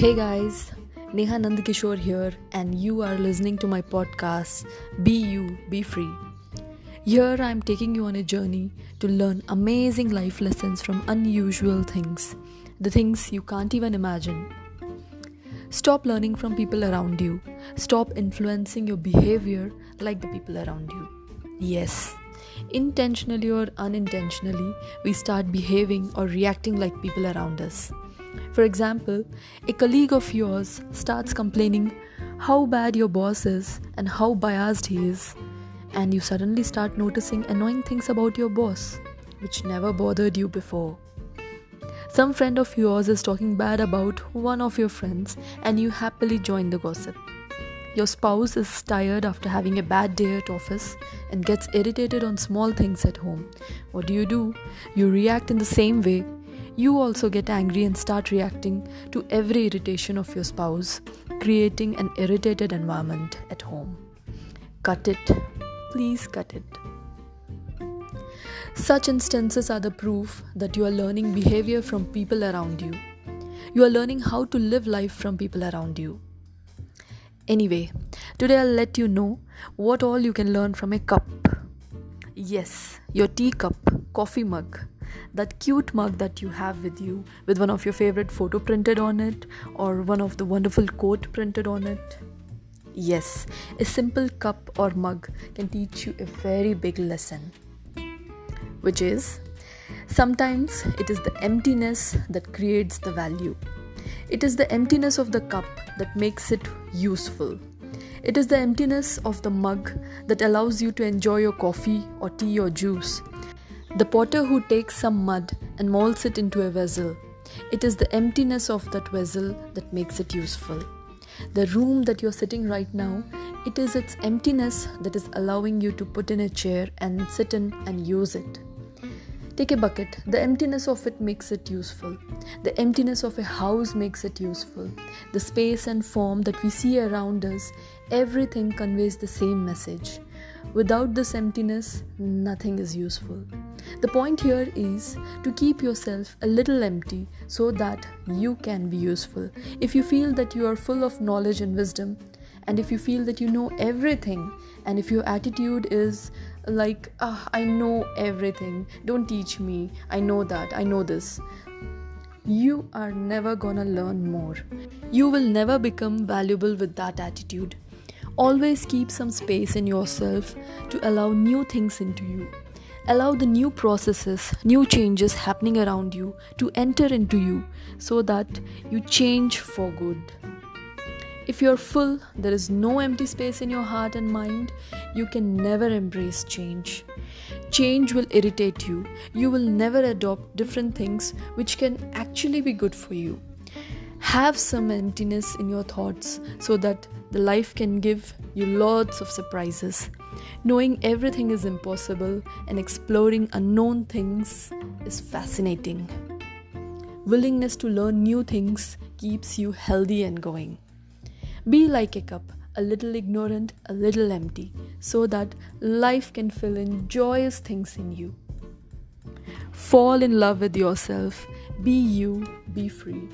Hey guys, Neha Nandakishore here, and you are listening to my podcast, Be You, Be Free. Here I am taking you on a journey to learn amazing life lessons from unusual things, the things you can't even imagine. Stop learning from people around you, stop influencing your behavior like the people around you. Yes, intentionally or unintentionally, we start behaving or reacting like people around us. For example, a colleague of yours starts complaining how bad your boss is and how biased he is, and you suddenly start noticing annoying things about your boss, which never bothered you before. Some friend of yours is talking bad about one of your friends, and you happily join the gossip. Your spouse is tired after having a bad day at office and gets irritated on small things at home. What do you do? You react in the same way. You also get angry and start reacting to every irritation of your spouse, creating an irritated environment at home. Cut it. Please cut it. Such instances are the proof that you are learning behavior from people around you. You are learning how to live life from people around you. Anyway, today I'll let you know what all you can learn from a cup. Yes, your teacup, coffee mug, that cute mug that you have with you, with one of your favorite photo printed on it, or one of the wonderful quote printed on it. Yes, a simple cup or mug can teach you a very big lesson, which is sometimes it is the emptiness that creates the value. It is the emptiness of the cup that makes it useful. It is the emptiness of the mug that allows you to enjoy your coffee or tea or juice. The potter who takes some mud and molds it into a vessel. It is the emptiness of that vessel that makes it useful. The room that you're sitting right now, it is its emptiness that is allowing you to put in a chair and sit in and use it. Take a bucket. The emptiness of it makes it useful. The emptiness of a house makes it useful. The space and form that we see around us, everything conveys the same message. Without this emptiness, nothing is useful. The point here is to keep yourself a little empty so that you can be useful. If you feel that you are full of knowledge and wisdom, and if you feel that you know everything, and if your attitude is like, ah, I know everything, don't teach me, I know that, I know this, you are never gonna learn more. You will never become valuable with that attitude. Always keep some space in yourself to allow new things into you. Allow the new processes, new changes happening around you to enter into you so that you change for good. If you're full, there is no empty space in your heart and mind, you can never embrace change. Change will irritate you. You will never adopt different things which can actually be good for you. Have some emptiness in your thoughts so that the life can give you lots of surprises. Knowing everything is impossible and exploring unknown things is fascinating. Willingness to learn new things keeps you healthy and going. Be like a cup, a little ignorant, a little empty, so that life can fill in joyous things in you. Fall in love with yourself. Be you, be free.